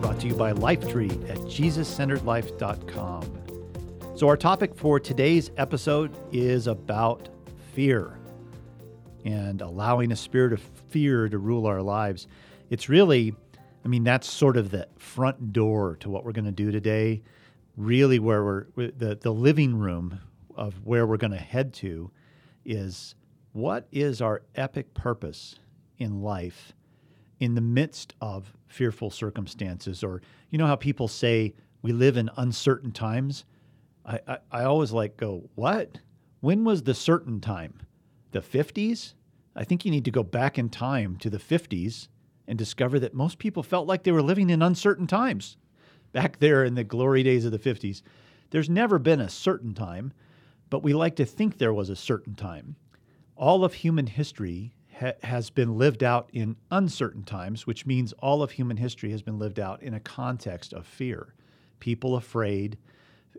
brought to you by Lifetree at JesusCenteredLife.com. So, our topic for today's episode is about fear and allowing a spirit of fear to rule our lives. It's really, I mean, that's sort of the front door to what we're going to do today. Really, where we're the, the living room of where we're going to head to is what is our epic purpose in life in the midst of fearful circumstances? Or, you know, how people say we live in uncertain times? I, I, I always like go, what? When was the certain time? The 50s? I think you need to go back in time to the 50s and discover that most people felt like they were living in uncertain times back there in the glory days of the 50s. There's never been a certain time, but we like to think there was a certain time. All of human history ha- has been lived out in uncertain times, which means all of human history has been lived out in a context of fear. People afraid,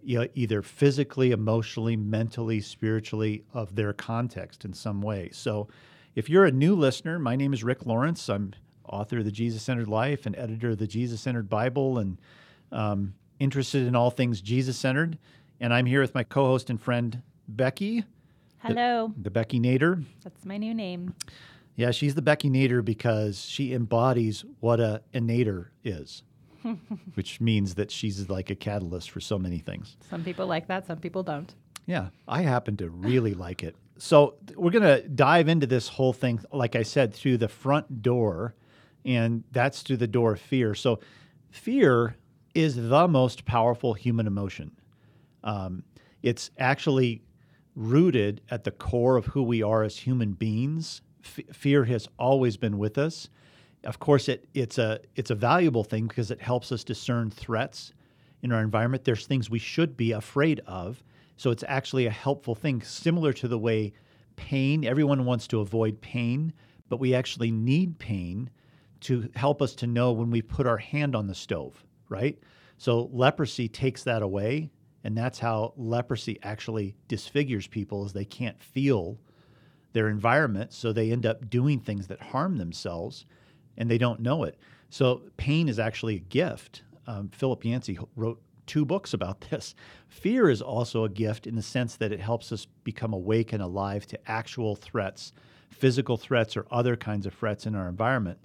you know, either physically, emotionally, mentally, spiritually, of their context in some way. So, if you're a new listener, my name is Rick Lawrence. I'm author of the Jesus Centered Life and editor of the Jesus Centered Bible, and um, interested in all things Jesus centered. And I'm here with my co-host and friend Becky. Hello. The, the Becky Nader. That's my new name. Yeah, she's the Becky Nader because she embodies what a innator is, which means that she's like a catalyst for so many things. Some people like that, some people don't. Yeah, I happen to really like it. So we're going to dive into this whole thing, like I said, through the front door, and that's through the door of fear. So fear is the most powerful human emotion. Um, it's actually rooted at the core of who we are as human beings. F- fear has always been with us. Of course, it, it's a it's a valuable thing because it helps us discern threats in our environment. There's things we should be afraid of, so it's actually a helpful thing. Similar to the way pain, everyone wants to avoid pain, but we actually need pain to help us to know when we put our hand on the stove, right? So leprosy takes that away and that's how leprosy actually disfigures people is they can't feel their environment so they end up doing things that harm themselves and they don't know it. So pain is actually a gift. Um, philip yancey wrote two books about this. Fear is also a gift in the sense that it helps us become awake and alive to actual threats physical threats or other kinds of threats in our environment.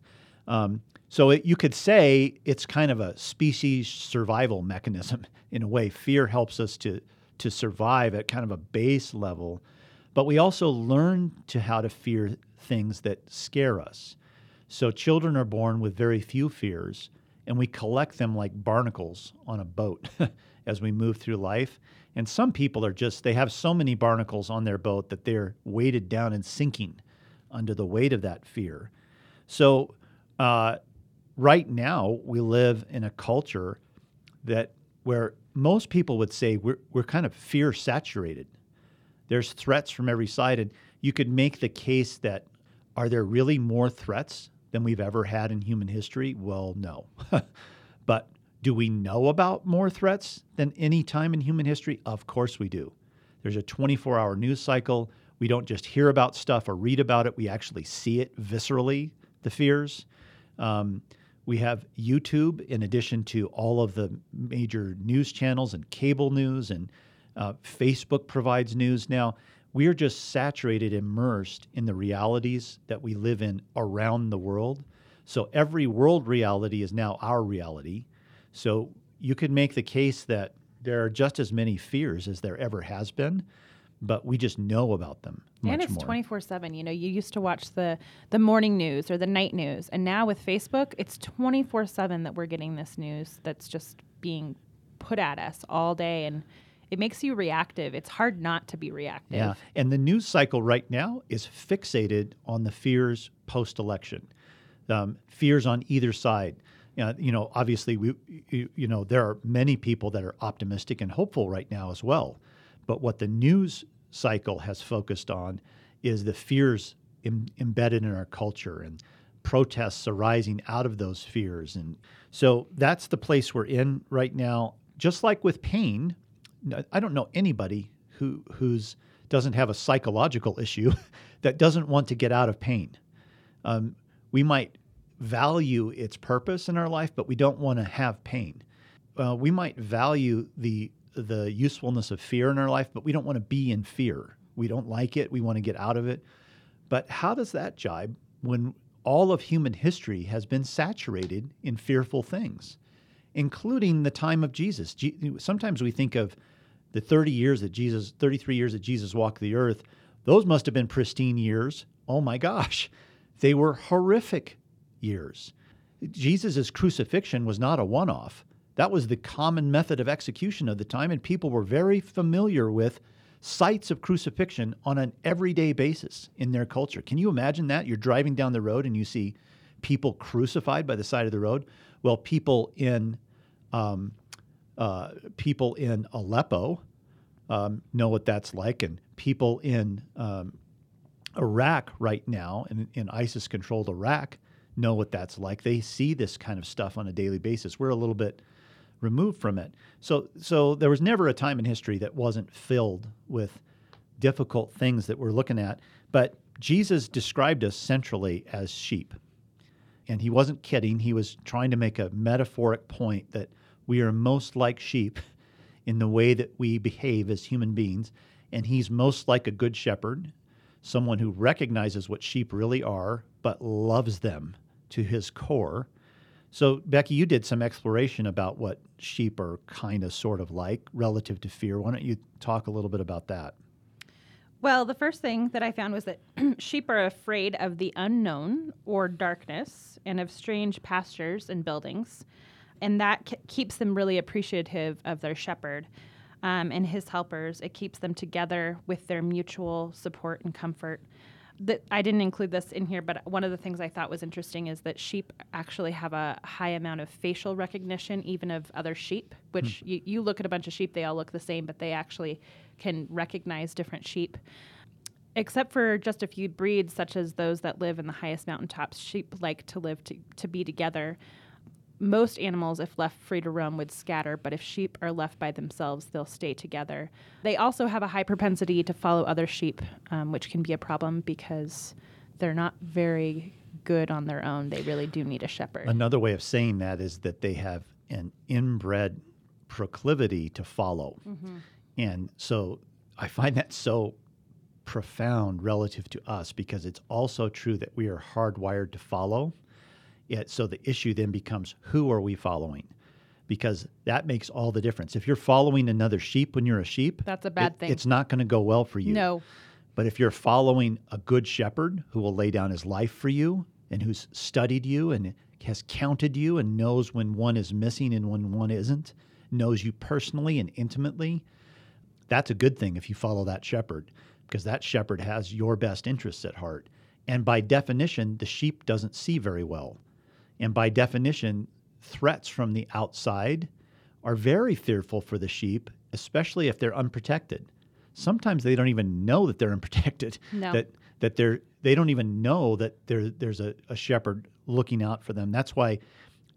Um, so it, you could say it's kind of a species survival mechanism in a way. Fear helps us to to survive at kind of a base level, but we also learn to how to fear things that scare us. So children are born with very few fears, and we collect them like barnacles on a boat as we move through life. And some people are just they have so many barnacles on their boat that they're weighted down and sinking under the weight of that fear. So uh, right now, we live in a culture that where most people would say we're, we're kind of fear saturated. There's threats from every side, and you could make the case that are there really more threats than we've ever had in human history? Well, no. but do we know about more threats than any time in human history? Of course we do. There's a 24 hour news cycle. We don't just hear about stuff or read about it, we actually see it viscerally, the fears. Um, we have YouTube in addition to all of the major news channels and cable news, and uh, Facebook provides news. Now, we are just saturated, immersed in the realities that we live in around the world. So every world reality is now our reality. So you could make the case that there are just as many fears as there ever has been but we just know about them and it's 24 7 you know you used to watch the the morning news or the night news. And now with facebook it's 24 7 that we're getting this news that's just being put at us all day. And it makes you reactive. It's hard not to be reactive. Yeah. And the news cycle right now is fixated on the fears post election um, fears on either side. Uh, you know, obviously, we, you, you know, there are many people that are optimistic and hopeful right now as well. But what the news cycle has focused on is the fears Im- embedded in our culture and protests arising out of those fears. And so that's the place we're in right now. Just like with pain, I don't know anybody who who's doesn't have a psychological issue that doesn't want to get out of pain. Um, we might value its purpose in our life, but we don't want to have pain. Uh, we might value the the usefulness of fear in our life, but we don't want to be in fear. We don't like it. We want to get out of it. But how does that jibe when all of human history has been saturated in fearful things, including the time of Jesus? Sometimes we think of the 30 years that Jesus, 33 years that Jesus walked the earth, those must have been pristine years. Oh my gosh, they were horrific years. Jesus' crucifixion was not a one off. That was the common method of execution of the time, and people were very familiar with sites of crucifixion on an everyday basis in their culture. Can you imagine that? You're driving down the road and you see people crucified by the side of the road. Well, people in um, uh, people in Aleppo um, know what that's like, and people in um, Iraq right now, in, in ISIS controlled Iraq, know what that's like. They see this kind of stuff on a daily basis. We're a little bit removed from it. So, so there was never a time in history that wasn't filled with difficult things that we're looking at. But Jesus described us centrally as sheep. And he wasn't kidding. He was trying to make a metaphoric point that we are most like sheep in the way that we behave as human beings. And he's most like a good shepherd, someone who recognizes what sheep really are, but loves them to his core. So, Becky, you did some exploration about what sheep are kind of sort of like relative to fear. Why don't you talk a little bit about that? Well, the first thing that I found was that sheep are afraid of the unknown or darkness and of strange pastures and buildings. And that keeps them really appreciative of their shepherd um, and his helpers. It keeps them together with their mutual support and comfort that I didn't include this in here, but one of the things I thought was interesting is that sheep actually have a high amount of facial recognition, even of other sheep. Which hmm. you, you look at a bunch of sheep, they all look the same, but they actually can recognize different sheep. Except for just a few breeds, such as those that live in the highest mountaintops, sheep like to live to, to be together most animals, if left free to roam, would scatter, but if sheep are left by themselves, they'll stay together. They also have a high propensity to follow other sheep, um, which can be a problem because they're not very good on their own. They really do need a shepherd. Another way of saying that is that they have an inbred proclivity to follow. Mm-hmm. And so I find that so profound relative to us because it's also true that we are hardwired to follow. It, so the issue then becomes who are we following? Because that makes all the difference. If you're following another sheep when you're a sheep, that's a bad it, thing. It's not going to go well for you. No. But if you're following a good shepherd who will lay down his life for you and who's studied you and has counted you and knows when one is missing and when one isn't, knows you personally and intimately, that's a good thing if you follow that shepherd because that shepherd has your best interests at heart. And by definition, the sheep doesn't see very well. And by definition, threats from the outside are very fearful for the sheep, especially if they're unprotected. Sometimes they don't even know that they're unprotected. No. That that they're they don't even know that there there's a, a shepherd looking out for them. That's why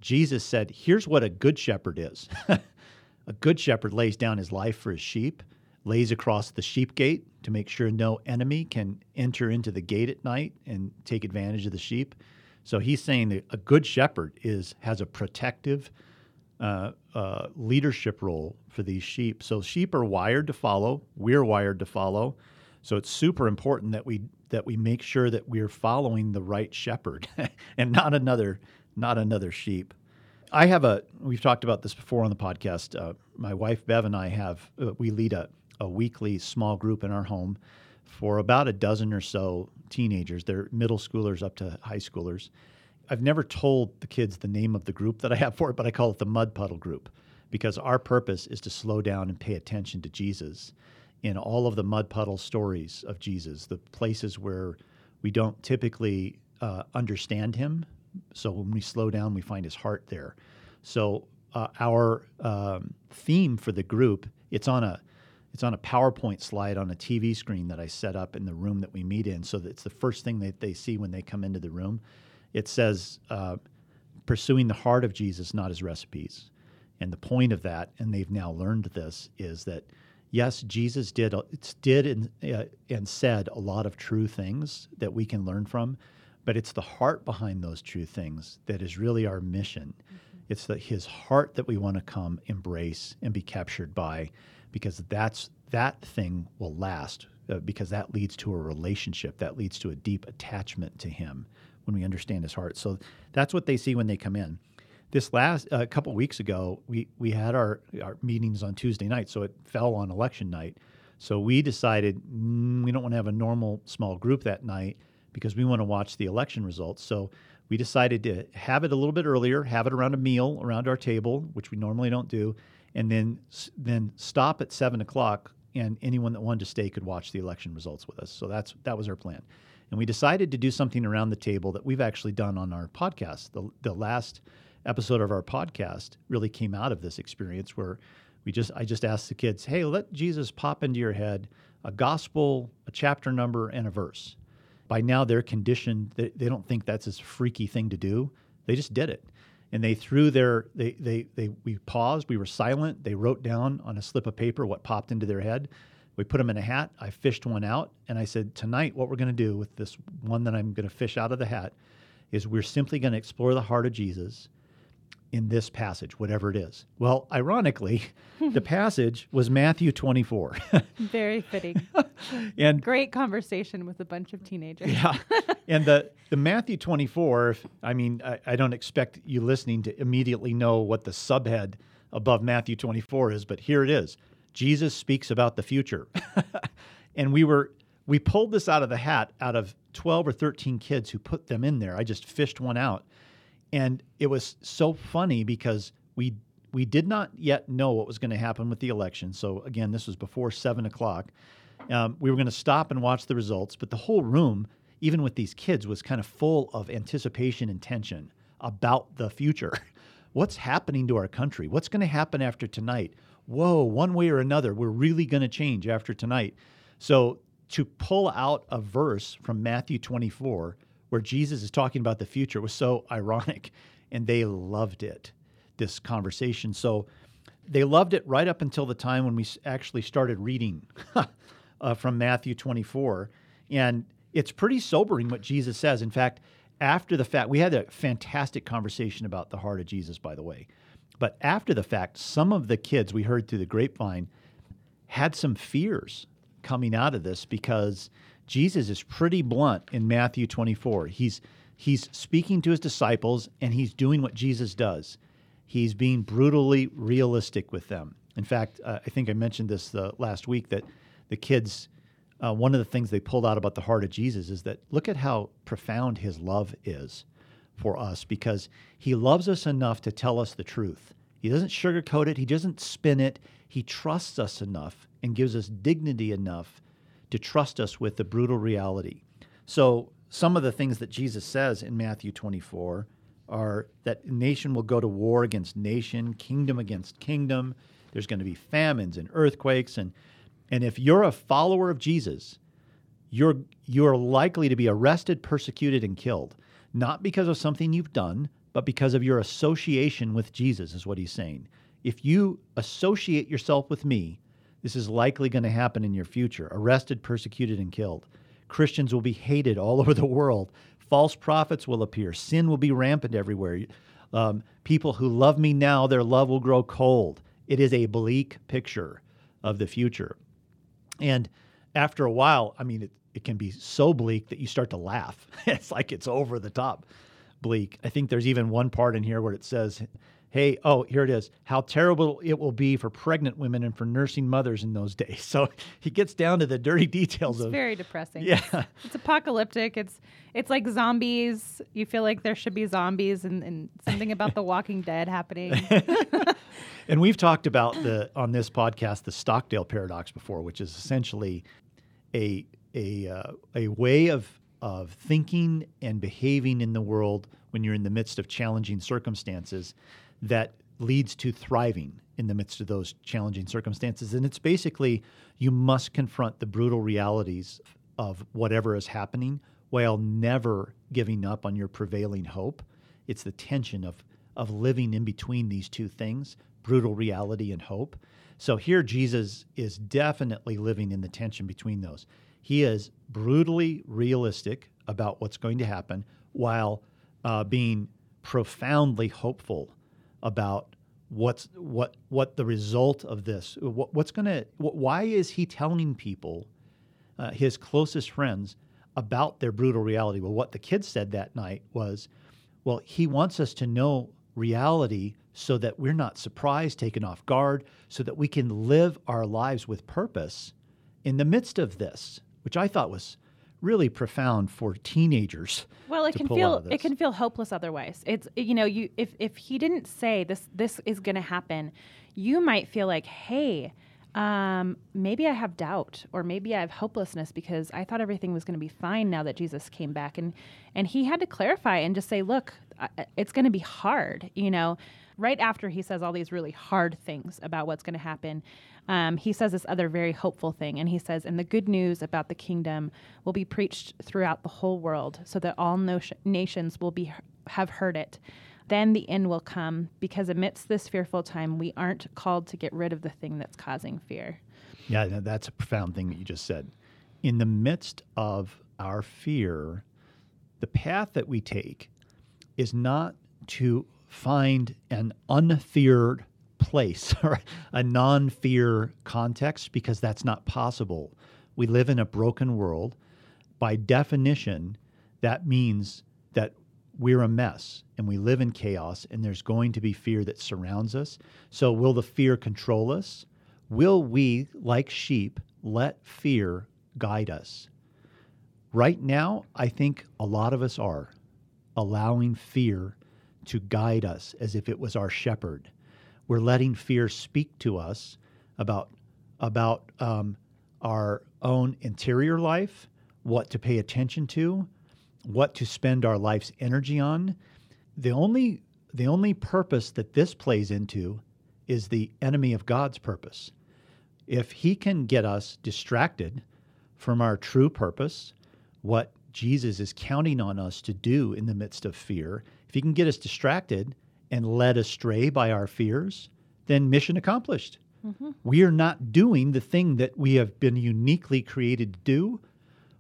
Jesus said, "Here's what a good shepherd is. a good shepherd lays down his life for his sheep, lays across the sheep gate to make sure no enemy can enter into the gate at night and take advantage of the sheep." So he's saying that a good shepherd is has a protective uh, uh, leadership role for these sheep. So sheep are wired to follow. We're wired to follow. So it's super important that we that we make sure that we're following the right shepherd and not another not another sheep. I have a we've talked about this before on the podcast. Uh, my wife Bev and I have uh, we lead a, a weekly small group in our home for about a dozen or so teenagers. They're middle schoolers up to high schoolers. I've never told the kids the name of the group that I have for it, but I call it the Mud Puddle Group because our purpose is to slow down and pay attention to Jesus in all of the mud puddle stories of Jesus, the places where we don't typically uh, understand him, So when we slow down, we find his heart there. So uh, our um, theme for the group it's on a it's on a PowerPoint slide on a TV screen that I set up in the room that we meet in. So that it's the first thing that they see when they come into the room. It says, uh, "Pursuing the heart of Jesus, not his recipes." And the point of that, and they've now learned this, is that yes, Jesus did did and, uh, and said a lot of true things that we can learn from, but it's the heart behind those true things that is really our mission. Mm-hmm. It's the, his heart that we want to come embrace and be captured by, because that's that thing will last. Uh, because that leads to a relationship, that leads to a deep attachment to him when we understand his heart. So that's what they see when they come in this last a uh, couple weeks ago, we we had our our meetings on Tuesday night, so it fell on election night. So we decided mm, we don't want to have a normal small group that night because we want to watch the election results. So we decided to have it a little bit earlier, have it around a meal around our table, which we normally don't do, and then then stop at seven o'clock, and anyone that wanted to stay could watch the election results with us. So that's that was our plan. And we decided to do something around the table that we've actually done on our podcast. The the last episode of our podcast really came out of this experience where we just I just asked the kids, "Hey, let Jesus pop into your head a gospel, a chapter number, and a verse." By now, they're conditioned; they, they don't think that's a freaky thing to do. They just did it, and they threw their they they they we paused, we were silent. They wrote down on a slip of paper what popped into their head. We put them in a hat. I fished one out, and I said, "Tonight, what we're going to do with this one that I'm going to fish out of the hat." Is we're simply going to explore the heart of Jesus in this passage, whatever it is? Well, ironically, the passage was Matthew 24. Very fitting. and great conversation with a bunch of teenagers. yeah. And the, the Matthew 24, I mean, I, I don't expect you listening to immediately know what the subhead above Matthew 24 is, but here it is. Jesus speaks about the future. and we were we pulled this out of the hat out of 12 or 13 kids who put them in there. I just fished one out and it was so funny because we we did not yet know what was going to happen with the election. So again, this was before seven o'clock. Um, we were going to stop and watch the results, but the whole room, even with these kids, was kind of full of anticipation and tension about the future. What's happening to our country? What's going to happen after tonight? Whoa, one way or another, we're really going to change after tonight. So to pull out a verse from Matthew 24 where Jesus is talking about the future was so ironic, and they loved it, this conversation. So they loved it right up until the time when we actually started reading uh, from Matthew 24. And it's pretty sobering what Jesus says. In fact, after the fact, we had a fantastic conversation about the heart of Jesus, by the way. But after the fact, some of the kids we heard through the grapevine had some fears coming out of this because Jesus is pretty blunt in Matthew 24. He's he's speaking to his disciples and he's doing what Jesus does. He's being brutally realistic with them. In fact, uh, I think I mentioned this uh, last week that the kids uh, one of the things they pulled out about the heart of Jesus is that look at how profound his love is for us because he loves us enough to tell us the truth. He doesn't sugarcoat it, he doesn't spin it. He trusts us enough and gives us dignity enough to trust us with the brutal reality. So, some of the things that Jesus says in Matthew 24 are that nation will go to war against nation, kingdom against kingdom. There's going to be famines and earthquakes and and if you're a follower of Jesus, you're you're likely to be arrested, persecuted and killed, not because of something you've done, but because of your association with Jesus is what he's saying. If you associate yourself with me, this is likely going to happen in your future arrested, persecuted, and killed. Christians will be hated all over the world. False prophets will appear. Sin will be rampant everywhere. Um, people who love me now, their love will grow cold. It is a bleak picture of the future. And after a while, I mean, it, it can be so bleak that you start to laugh. it's like it's over the top bleak. I think there's even one part in here where it says, hey, oh, here it is, how terrible it will be for pregnant women and for nursing mothers in those days. So he gets down to the dirty details it's of very depressing. Yeah. It's, it's, apocalyptic. It's it's like zombies. You feel like there should be zombies and, and something about the walking dead happening. and we've talked about the on this podcast the Stockdale paradox before, which is essentially a a uh, a way of of thinking and behaving in the world when you're in the midst of challenging circumstances that leads to thriving in the midst of those challenging circumstances. And it's basically you must confront the brutal realities of whatever is happening while never giving up on your prevailing hope. It's the tension of, of living in between these two things brutal reality and hope. So here, Jesus is definitely living in the tension between those. He is brutally realistic about what's going to happen while uh, being profoundly hopeful about what's what what the result of this what, what's going to why is he telling people uh, his closest friends about their brutal reality? Well what the kids said that night was well he wants us to know reality so that we're not surprised taken off guard so that we can live our lives with purpose in the midst of this which i thought was really profound for teenagers. Well, it can feel it can feel hopeless otherwise. It's you know, you if if he didn't say this this is going to happen, you might feel like, "Hey, um, maybe I have doubt or maybe I have hopelessness because I thought everything was going to be fine now that Jesus came back." And and he had to clarify and just say, "Look, it's going to be hard, you know." Right after he says all these really hard things about what's going to happen, um, he says this other very hopeful thing. And he says, And the good news about the kingdom will be preached throughout the whole world so that all no- nations will be have heard it. Then the end will come because amidst this fearful time, we aren't called to get rid of the thing that's causing fear. Yeah, that's a profound thing that you just said. In the midst of our fear, the path that we take is not to find an unfeared place a non fear context because that's not possible. We live in a broken world. By definition, that means that we're a mess and we live in chaos and there's going to be fear that surrounds us. So, will the fear control us? Will we, like sheep, let fear guide us? Right now, I think a lot of us are allowing fear to guide us as if it was our shepherd we're letting fear speak to us about about um, our own interior life, what to pay attention to, what to spend our life's energy on. The only the only purpose that this plays into is the enemy of God's purpose. If he can get us distracted from our true purpose, what Jesus is counting on us to do in the midst of fear, if he can get us distracted, and led astray by our fears, then mission accomplished. Mm-hmm. We are not doing the thing that we have been uniquely created to do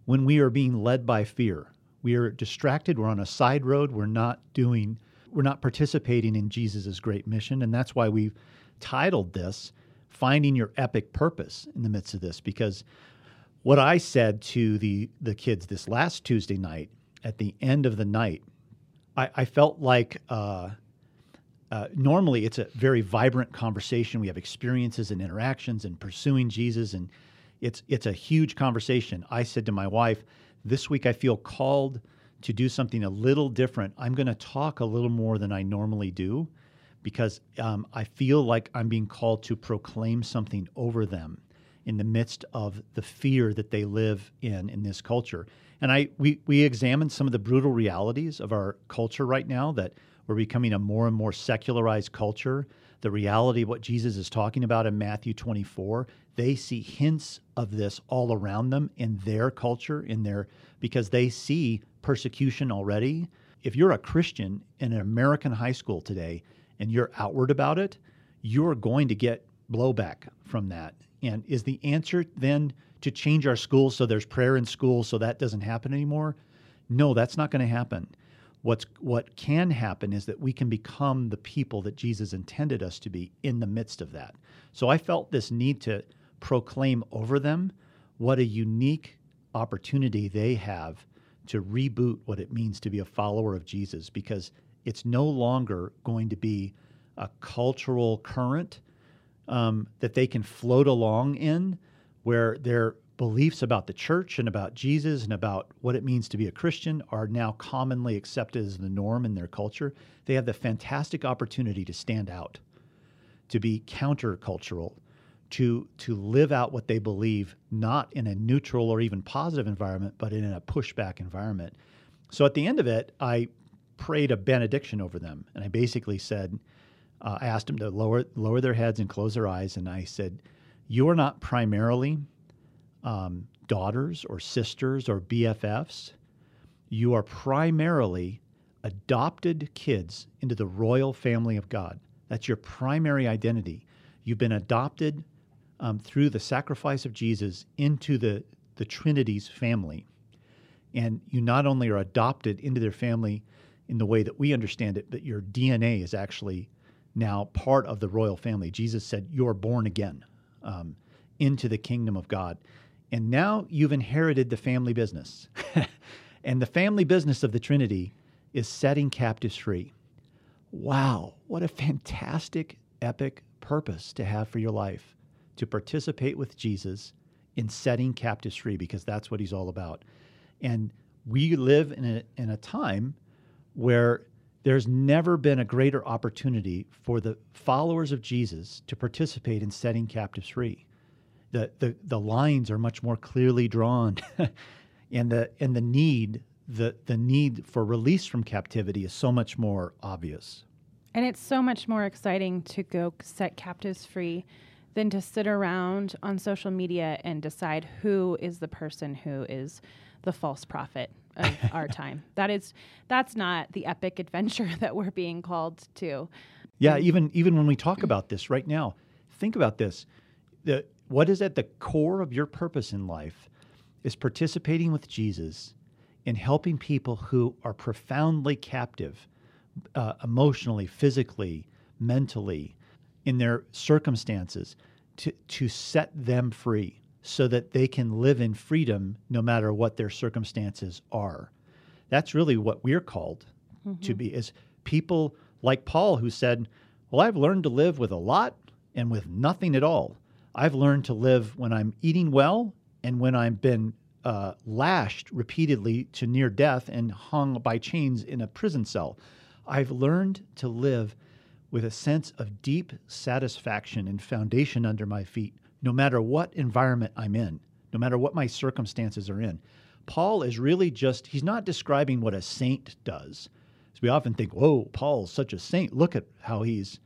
when we are being led by fear. We are distracted, we're on a side road, we're not doing we're not participating in Jesus' great mission and that's why we've titled this finding your epic purpose in the midst of this because what I said to the the kids this last Tuesday night at the end of the night, I, I felt like uh, uh, normally it's a very vibrant conversation. We have experiences and interactions and pursuing Jesus, and it's it's a huge conversation. I said to my wife, this week I feel called to do something a little different. I'm going to talk a little more than I normally do because um, I feel like I'm being called to proclaim something over them in the midst of the fear that they live in in this culture. And I we we examined some of the brutal realities of our culture right now that we're becoming a more and more secularized culture. The reality of what Jesus is talking about in Matthew 24, they see hints of this all around them in their culture, in their because they see persecution already. If you're a Christian in an American high school today and you're outward about it, you're going to get blowback from that. And is the answer then to change our schools so there's prayer in schools so that doesn't happen anymore? No, that's not going to happen. What's, what can happen is that we can become the people that Jesus intended us to be in the midst of that. So I felt this need to proclaim over them what a unique opportunity they have to reboot what it means to be a follower of Jesus because it's no longer going to be a cultural current um, that they can float along in where they're beliefs about the church and about Jesus and about what it means to be a Christian are now commonly accepted as the norm in their culture, they have the fantastic opportunity to stand out, to be countercultural, to to live out what they believe, not in a neutral or even positive environment, but in a pushback environment. So at the end of it, I prayed a benediction over them, and I basically said, uh, I asked them to lower lower their heads and close their eyes, and I said, "You are not primarily um, daughters or sisters or BFFs. You are primarily adopted kids into the royal family of God. That's your primary identity. You've been adopted um, through the sacrifice of Jesus into the, the Trinity's family. And you not only are adopted into their family in the way that we understand it, but your DNA is actually now part of the royal family. Jesus said, You're born again um, into the kingdom of God. And now you've inherited the family business. and the family business of the Trinity is setting captives free. Wow, what a fantastic, epic purpose to have for your life to participate with Jesus in setting captives free, because that's what he's all about. And we live in a, in a time where there's never been a greater opportunity for the followers of Jesus to participate in setting captives free. The, the, the lines are much more clearly drawn, and, the, and the need the, the need for release from captivity is so much more obvious. And it's so much more exciting to go set captives free than to sit around on social media and decide who is the person who is the false prophet of our time. That is that's not the epic adventure that we're being called to. Yeah, even even when we talk about this right now, think about this. The what is at the core of your purpose in life is participating with Jesus in helping people who are profoundly captive uh, emotionally, physically, mentally, in their circumstances, to, to set them free so that they can live in freedom no matter what their circumstances are. That's really what we're called mm-hmm. to be is people like Paul who said, "Well, I've learned to live with a lot and with nothing at all. I've learned to live when I'm eating well and when I've been uh, lashed repeatedly to near death and hung by chains in a prison cell. I've learned to live with a sense of deep satisfaction and foundation under my feet, no matter what environment I'm in, no matter what my circumstances are in. Paul is really just, he's not describing what a saint does. So we often think, whoa, Paul's such a saint. Look at how he's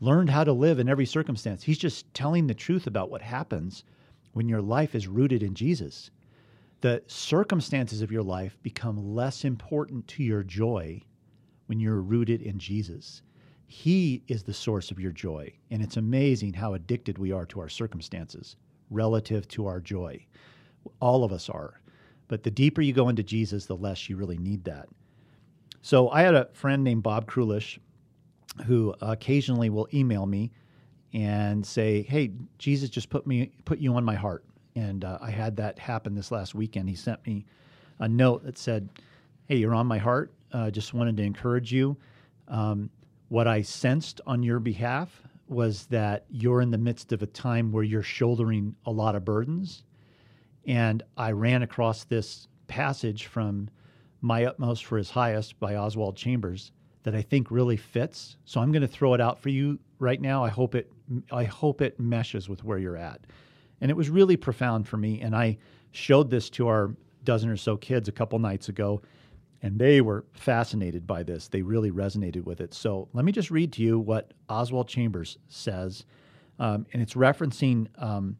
learned how to live in every circumstance. He's just telling the truth about what happens when your life is rooted in Jesus. The circumstances of your life become less important to your joy when you're rooted in Jesus. He is the source of your joy. And it's amazing how addicted we are to our circumstances relative to our joy. All of us are. But the deeper you go into Jesus, the less you really need that. So I had a friend named Bob Krulish who occasionally will email me and say, "Hey, Jesus just put me put you on my heart." And uh, I had that happen this last weekend. He sent me a note that said, "Hey, you're on my heart. Uh, just wanted to encourage you. Um, what I sensed on your behalf was that you're in the midst of a time where you're shouldering a lot of burdens. And I ran across this passage from My Utmost for His Highest by Oswald Chambers that I think really fits. So I'm going to throw it out for you right now. I hope it I hope it meshes with where you're at. And it was really profound for me and I showed this to our dozen or so kids a couple nights ago and they were fascinated by this. They really resonated with it. So let me just read to you what Oswald Chambers says. Um, and it's referencing um,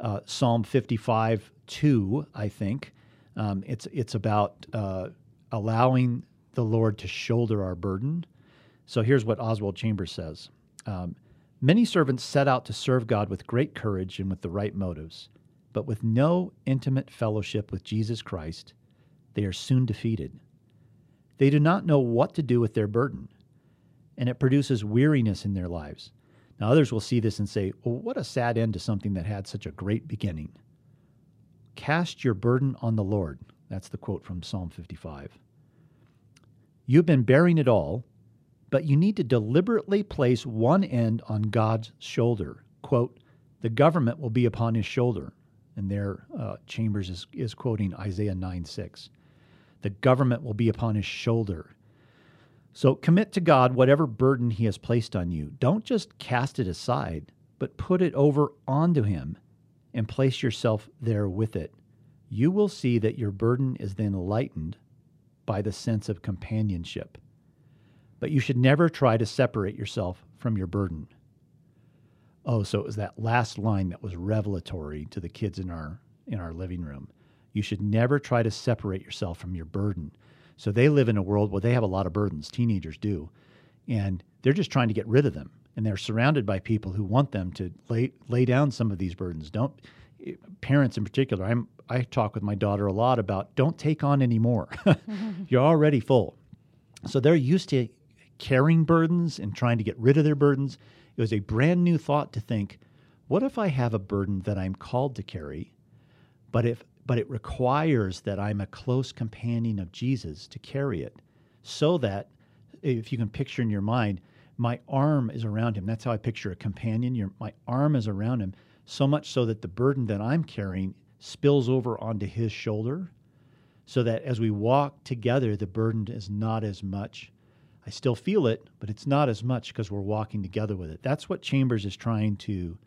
uh, Psalm 55 2, I think. Um, it's, it's about uh, allowing the Lord to shoulder our burden. So here's what Oswald Chambers says um, Many servants set out to serve God with great courage and with the right motives, but with no intimate fellowship with Jesus Christ, they are soon defeated. They do not know what to do with their burden, and it produces weariness in their lives. Now, others will see this and say, Well, what a sad end to something that had such a great beginning. Cast your burden on the Lord. That's the quote from Psalm 55. You've been bearing it all, but you need to deliberately place one end on God's shoulder. Quote, the government will be upon his shoulder. And there, uh, Chambers is, is quoting Isaiah 9 6. The government will be upon his shoulder. So commit to God whatever burden he has placed on you. Don't just cast it aside, but put it over onto him and place yourself there with it. You will see that your burden is then lightened by the sense of companionship. But you should never try to separate yourself from your burden. Oh, so it was that last line that was revelatory to the kids in our in our living room. You should never try to separate yourself from your burden. So they live in a world where they have a lot of burdens, teenagers do, and they're just trying to get rid of them. And they're surrounded by people who want them to lay lay down some of these burdens. Don't parents in particular. I'm I talk with my daughter a lot about don't take on any more. You're already full. So they're used to carrying burdens and trying to get rid of their burdens. It was a brand new thought to think, what if I have a burden that I'm called to carry, but if but it requires that I'm a close companion of Jesus to carry it, so that if you can picture in your mind, my arm is around him. That's how I picture a companion. Your, my arm is around him, so much so that the burden that I'm carrying spills over onto his shoulder, so that as we walk together, the burden is not as much. I still feel it, but it's not as much because we're walking together with it. That's what Chambers is trying to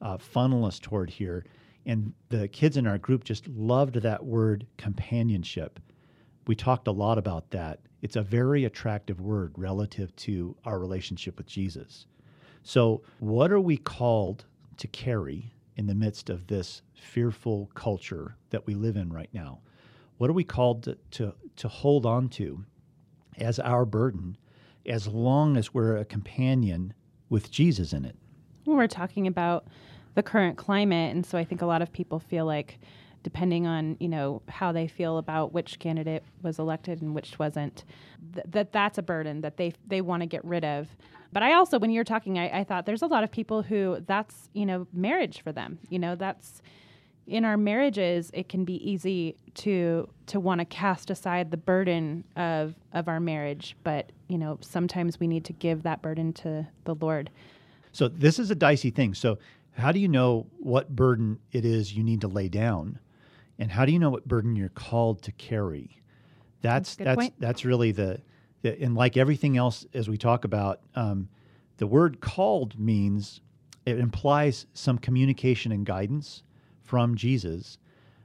uh, funnel us toward here. And the kids in our group just loved that word companionship. We talked a lot about that. It's a very attractive word relative to our relationship with Jesus. So, what are we called to carry in the midst of this fearful culture that we live in right now? What are we called to, to, to hold on to as our burden as long as we're a companion with Jesus in it? Well, we're talking about the current climate, and so I think a lot of people feel like, depending on you know how they feel about which candidate was elected and which wasn't, th- that that's a burden that they they want to get rid of. But I also, when you're talking, I, I thought there's a lot of people who that's you know marriage for them. You know that's in our marriages it can be easy to to want to cast aside the burden of of our marriage but you know sometimes we need to give that burden to the lord so this is a dicey thing so how do you know what burden it is you need to lay down and how do you know what burden you're called to carry? That's Good that's that's really the, the and like everything else as we talk about um, the word called means it implies some communication and guidance from jesus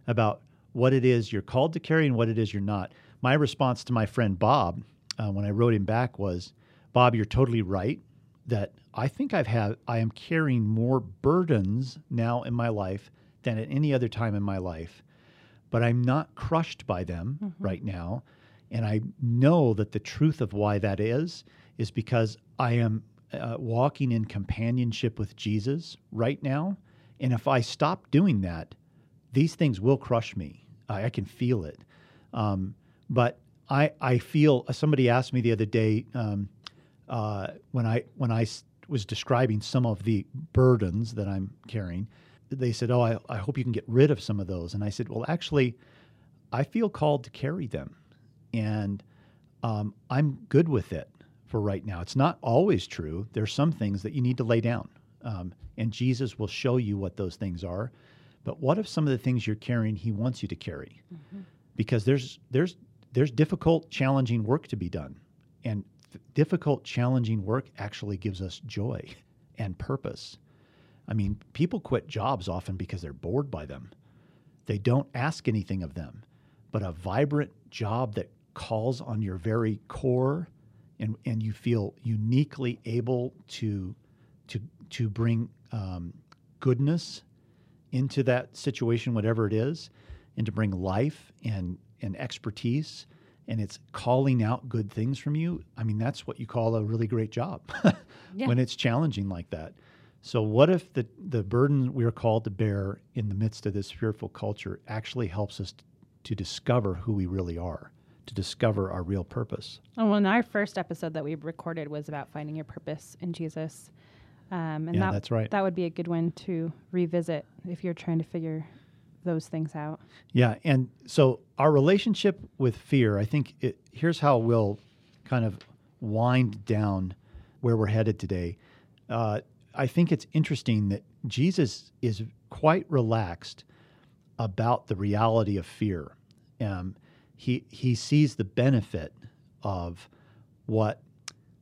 about what it is you're called to carry and what it is you're not. My response to my friend bob uh, when i wrote him back was bob you're totally right that I think I've had I am carrying more burdens now in my life than at any other time in my life, but I'm not crushed by them right now, and I know that the truth of why that is is because I am uh, walking in companionship with Jesus right now, and if I stop doing that, these things will crush me. I, I can feel it, um, but I I feel somebody asked me the other day. Um, uh, when I when I was describing some of the burdens that I'm carrying, they said, "Oh, I, I hope you can get rid of some of those." And I said, "Well, actually, I feel called to carry them, and um, I'm good with it for right now. It's not always true. There's some things that you need to lay down, um, and Jesus will show you what those things are. But what if some of the things you're carrying, He wants you to carry? Because there's there's there's difficult, challenging work to be done, and difficult, challenging work actually gives us joy and purpose. I mean, people quit jobs often because they're bored by them. They don't ask anything of them, but a vibrant job that calls on your very core and, and you feel uniquely able to, to, to bring um, goodness into that situation, whatever it is, and to bring life and, and expertise, and it's calling out good things from you. I mean, that's what you call a really great job Yeah. when it's challenging like that. So, what if the, the burden we are called to bear in the midst of this fearful culture actually helps us to discover who we really are, to discover our real purpose? Oh, well, and our first episode that we recorded was about finding your purpose in Jesus. Um, and Yeah, that, that's right. That would be a good one to revisit if you're trying to figure those things out. Yeah, and so our relationship with fear, I think it, here's how we'll kind of wind down where we're headed today. Uh, I think it's interesting that Jesus is quite relaxed about the reality of fear. Um, he he sees the benefit of what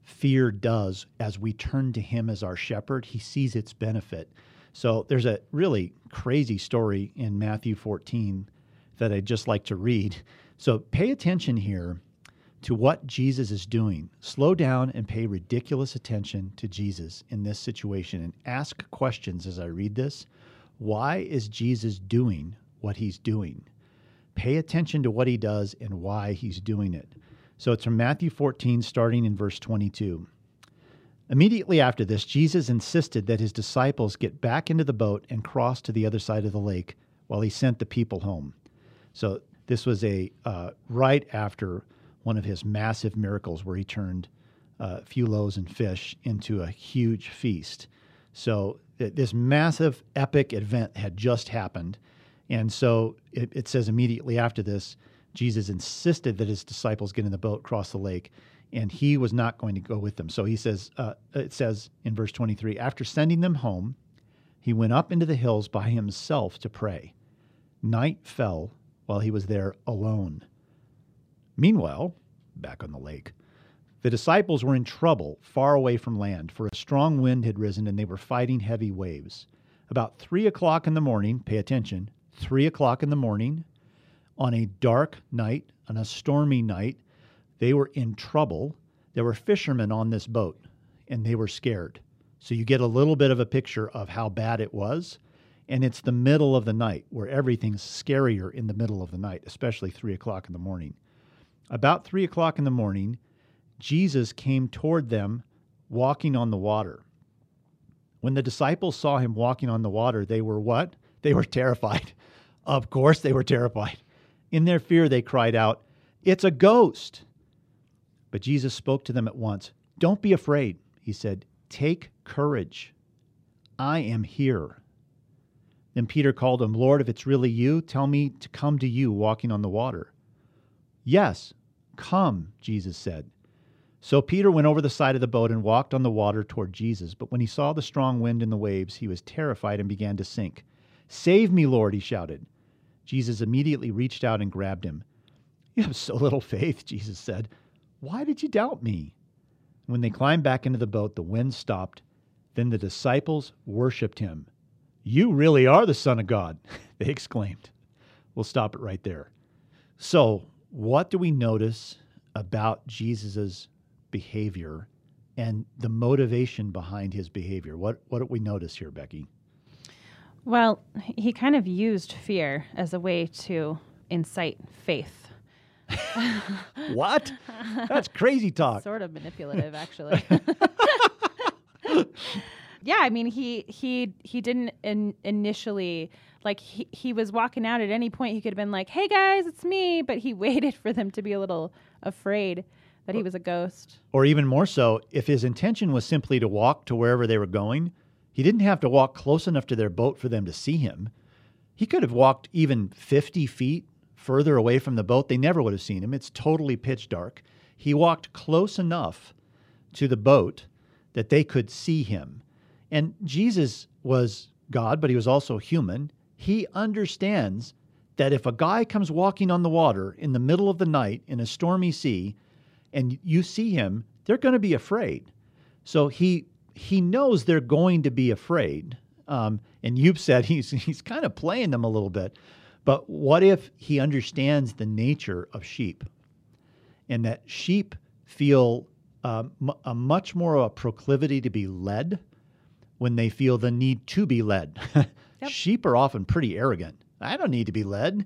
fear does as we turn to Him as our shepherd. He sees its benefit. So there's a really crazy story in Matthew 14 that I'd just like to read. So pay attention here to what Jesus is doing. Slow down and pay ridiculous attention to Jesus in this situation and ask questions as I read this. Why is Jesus doing what he's doing? Pay attention to what he does and why he's doing it. So it's from Matthew 14, starting in verse 22. Immediately after this, Jesus insisted that his disciples get back into the boat and cross to the other side of the lake while he sent the people home. So this was a uh, right after one of his massive miracles where he turned uh, a few loaves and fish into a huge feast. So th- this massive epic event had just happened. And so it, it says immediately after this, Jesus insisted that his disciples get in the boat, cross the lake, and he was not going to go with them. So he says, uh, it says in verse 23, after sending them home, he went up into the hills by himself to pray. Night fell while he was there alone. Meanwhile, back on the lake, the disciples were in trouble far away from land, for a strong wind had risen and they were fighting heavy waves. About three o'clock in the morning, pay attention, three o'clock in the morning, on a dark night, on a stormy night, they were in trouble. There were fishermen on this boat, and they were scared. So you get a little bit of a picture of how bad it was. And it's the middle of the night where everything's scarier in the middle of the night, especially three o'clock in the morning. About three o'clock in the morning, Jesus came toward them walking on the water. When the disciples saw him walking on the water, they were what? They were terrified. Of course, they were terrified. In their fear, they cried out, It's a ghost! But Jesus spoke to them at once. Don't be afraid, he said. Take courage. I am here. Then Peter called him, Lord, if it's really you, tell me to come to you walking on the water. Yes, come, Jesus said. So Peter went over the side of the boat and walked on the water toward Jesus. But when he saw the strong wind and the waves, he was terrified and began to sink. Save me, Lord, he shouted. Jesus immediately reached out and grabbed him. You have so little faith, Jesus said. Why did you doubt me? When they climbed back into the boat, the wind stopped. Then the disciples worshiped him. You really are the Son of God, they exclaimed. We'll stop it right there. So, what do we notice about Jesus' behavior and the motivation behind his behavior? What, what do we notice here, Becky? Well, he kind of used fear as a way to incite faith. what? That's crazy talk. Sort of manipulative, actually. yeah, I mean, he he he didn't in, initially like he he was walking out at any point. He could have been like, "Hey guys, it's me," but he waited for them to be a little afraid that he was a ghost. Or even more so, if his intention was simply to walk to wherever they were going, he didn't have to walk close enough to their boat for them to see him. He could have walked even 50 feet further away from the boat. They never would have seen him. It's totally pitch dark. He walked close enough to the boat that they could see him. And Jesus was God, but he was also human. He understands that if a guy comes walking on the water in the middle of the night in a stormy sea and you see him, they're going to be afraid. So he he knows they're going to be afraid. Um, and you've said he's he's kind of playing them a little bit. But what if he understands the nature of sheep, and that sheep feel um, a much more of a proclivity to be led when they feel the need to be led. Yep. sheep are often pretty arrogant. I don't need to be led.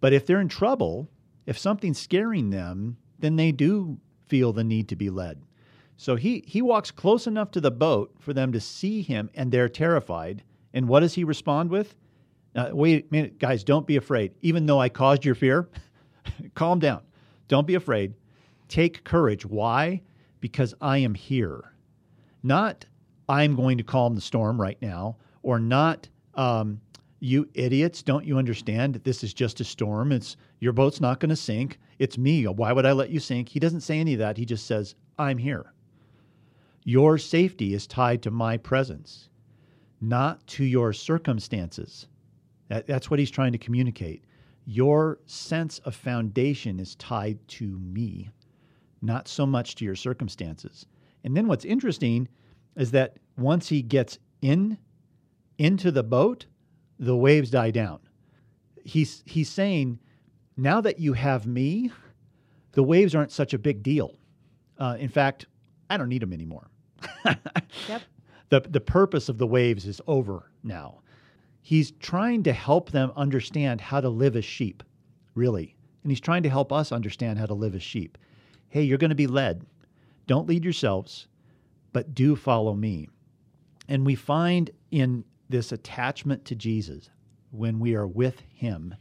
But if they're in trouble, if something's scaring them, then they do feel the need to be led. So he, he walks close enough to the boat for them to see him, and they're terrified. And what does he respond with? Wait a minute, guys, don't be afraid. Even though I caused your fear, calm down. Don't be afraid. Take courage. Why? Because I am here. Not I'm going to calm the storm right now, or not um, you idiots, don't you understand that this is just a storm? It's your boat's not going to sink. It's me. Why would I let you sink? He doesn't say any of that. He just says, I'm here. Your safety is tied to my presence, not to your circumstances. That, that's what he's trying to communicate. Your sense of foundation is tied to me, not so much to your circumstances. And then what's interesting is that once he gets in into the boat, the waves die down. He's he's saying, now that you have me, the waves aren't such a big deal. Uh, in fact, I don't need them anymore. Yep. The the purpose of the waves is over now. He's trying to help them understand how to live as sheep, really. And he's trying to help us understand how to live as sheep. Hey, you're going to be led. Don't lead yourselves, but do follow me. And we find in this attachment to Jesus, when we are with him,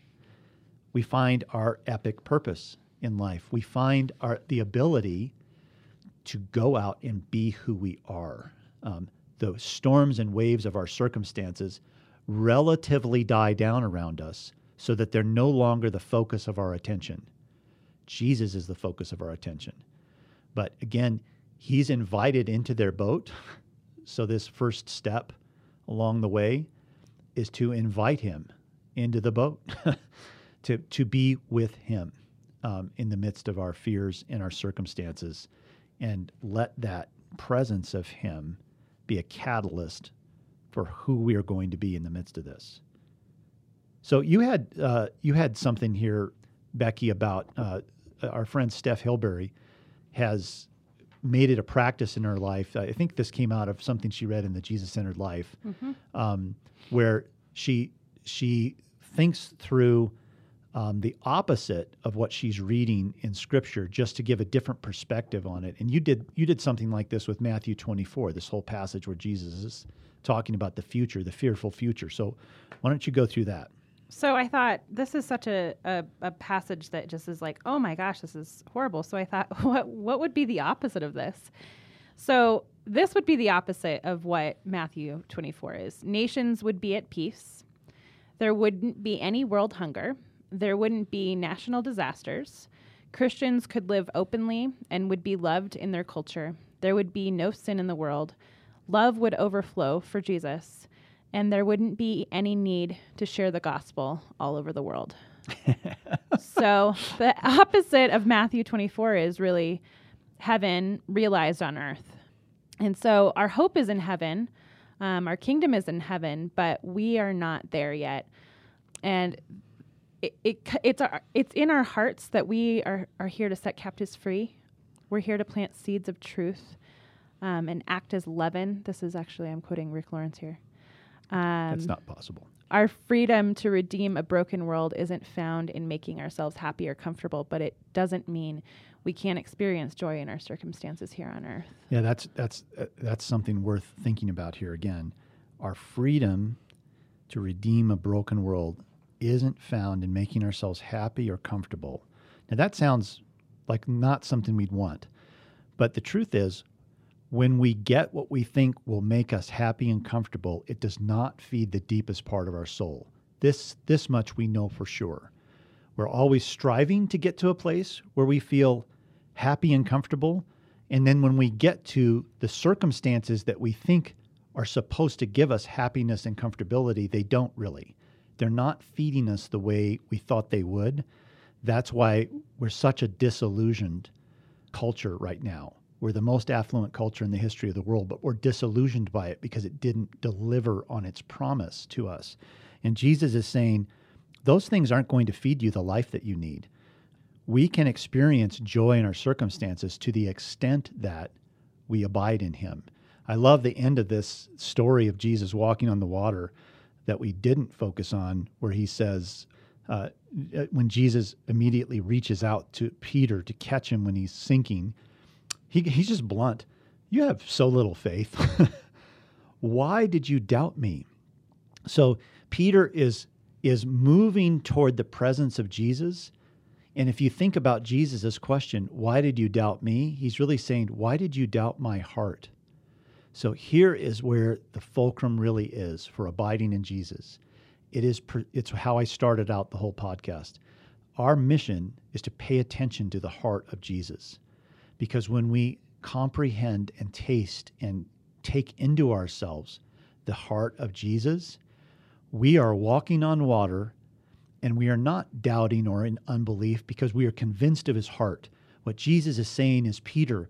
we find our epic purpose in life. We find our the ability to go out and be who we are. Um, the storms and waves of our circumstances relatively die down around us so that they're no longer the focus of our attention. Jesus is the focus of our attention. But again, he's invited into their boat. So, this first step along the way is to invite him into the boat, to, to be with him um, in the midst of our fears and our circumstances, and let that presence of him be a catalyst for who we are going to be in the midst of this. So you had uh, you had something here, Becky, about uh, our friend Steph Hilberry has made it a practice in her life. I think this came out of something she read in the Jesus Centered Life, um, where she she thinks through um, the opposite of what she's reading in Scripture, just to give a different perspective on it. And you did you did something like this with Matthew 24, this whole passage where Jesus is talking about the future, the fearful future. So why don't you go through that? So I thought this is such a, a, a passage that just is like, oh my gosh, this is horrible. So I thought, what what would be the opposite of this? So this would be the opposite of what Matthew 24 is. Nations would be at peace. There wouldn't be any world hunger. There wouldn't be national disasters. Christians could live openly and would be loved in their culture. There would be no sin in the world. Love would overflow for Jesus and there wouldn't be any need to share the gospel all over the world. so, the opposite of Matthew 24 is really heaven realized on earth. And so, our hope is in heaven, um, our kingdom is in heaven, but we are not there yet. And it, it, it's, our, it's in our hearts that we are, are here to set captives free. We're here to plant seeds of truth um, and act as leaven. This is actually, I'm quoting Rick Lawrence here. Um, That's not possible. Our freedom to redeem a broken world isn't found in making ourselves happy or comfortable, but it doesn't mean we can't experience joy in our circumstances here on earth. Yeah, that's that's uh, that's something worth thinking about here again. Our freedom to redeem a broken world isn't found in making ourselves happy or comfortable. Now that sounds like not something we'd want. But the truth is when we get what we think will make us happy and comfortable, it does not feed the deepest part of our soul. This this much we know for sure. We're always striving to get to a place where we feel happy and comfortable, and then when we get to the circumstances that we think are supposed to give us happiness and comfortability, they don't really. They're not feeding us the way we thought they would. That's why we're such a disillusioned culture right now we're the most affluent culture in the history of the world, but we're disillusioned by it because it didn't deliver on its promise to us. And Jesus is saying, those things aren't going to feed you the life that you need. We can experience joy in our circumstances to the extent that we abide in Him. I love the end of this story of Jesus walking on the water that we didn't focus on, where he says, uh, when Jesus immediately reaches out to Peter to catch him when he's sinking, he, he's just blunt. You have so little faith. Why did you doubt me? So Peter is is moving toward the presence of Jesus. And if you think about Jesus' question, why did you doubt me? He's really saying, why did you doubt my heart? So here is where the fulcrum really is for abiding in Jesus. It is it's how I started out the whole podcast. Our mission is to pay attention to the heart of Jesus. Because when we comprehend and taste and take into ourselves the heart of Jesus, we are walking on water and we are not doubting or in unbelief because we are convinced of his heart. What Jesus is saying is, Peter,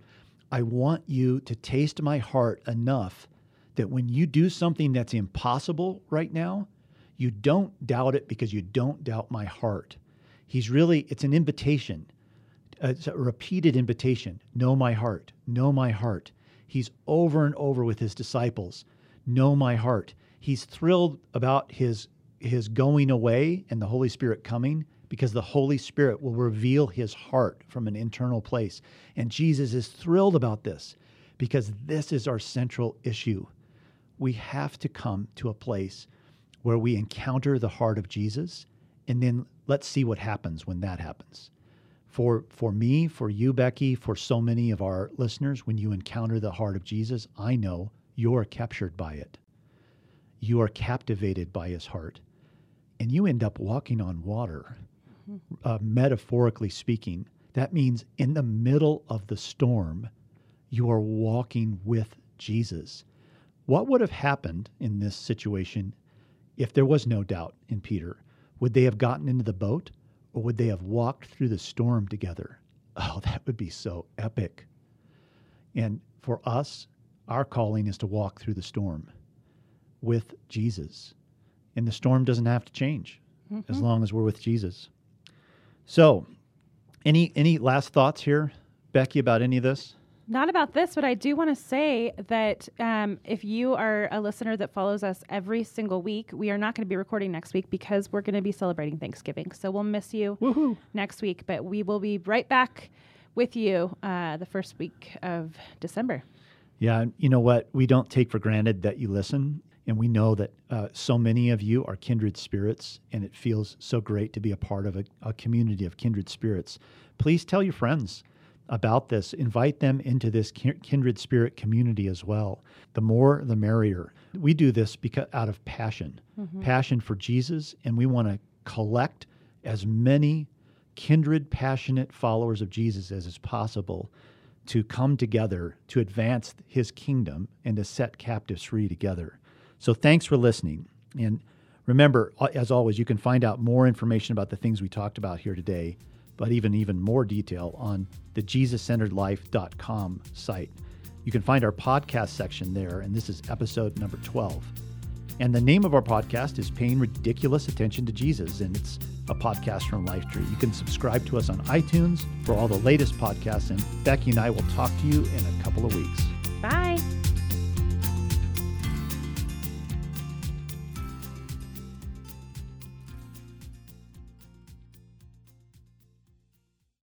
I want you to taste my heart enough that when you do something that's impossible right now, you don't doubt it because you don't doubt my heart. He's really, it's an invitation, it's a repeated invitation. Know my heart, know my heart. He's over and over with his disciples. Know my heart. He's thrilled about his his going away and the Holy Spirit coming because the Holy Spirit will reveal his heart from an internal place. And Jesus is thrilled about this because this is our central issue. We have to come to a place where we encounter the heart of Jesus and then let's see what happens when that happens. For for me, for you Becky, for so many of our listeners when you encounter the heart of Jesus, I know you're captured by it. You are captivated by his heart and you end up walking on water uh, metaphorically speaking, that means in the middle of the storm, you are walking with Jesus. What would have happened in this situation if there was no doubt in Peter? Would they have gotten into the boat or would they have walked through the storm together? Oh, that would be so epic. And for us, our calling is to walk through the storm with Jesus. And the storm doesn't have to change mm-hmm. as long as we're with Jesus. So, any any last thoughts here, Becky, about any of this? Not about this, but I do want to say that um, if you are a listener that follows us every single week, we are not going to be recording next week because we're going to be celebrating Thanksgiving. So we'll miss you Woo-hoo. next week, but we will be right back with you uh, the first week of December. Yeah, you know what? We don't take for granted that you listen. And we know that uh, so many of you are kindred spirits, and it feels so great to be a part of a, a community of kindred spirits. Please tell your friends about this. Invite them into this kindred spirit community as well. The more, the merrier. We do this because out of passion, mm-hmm. passion for Jesus, and we want to collect as many kindred, passionate followers of Jesus as is possible to come together to advance his kingdom and to set captives free together. So thanks for listening. And remember, as always, you can find out more information about the things we talked about here today, but even even more detail on the JesusCenteredLife.com site. You can find our podcast section there, and this is episode number 12. And the name of our podcast is Paying Ridiculous Attention to Jesus, and it's a podcast from Lifetree. You can subscribe to us on iTunes for all the latest podcasts, and Becky and I will talk to you in a couple of weeks.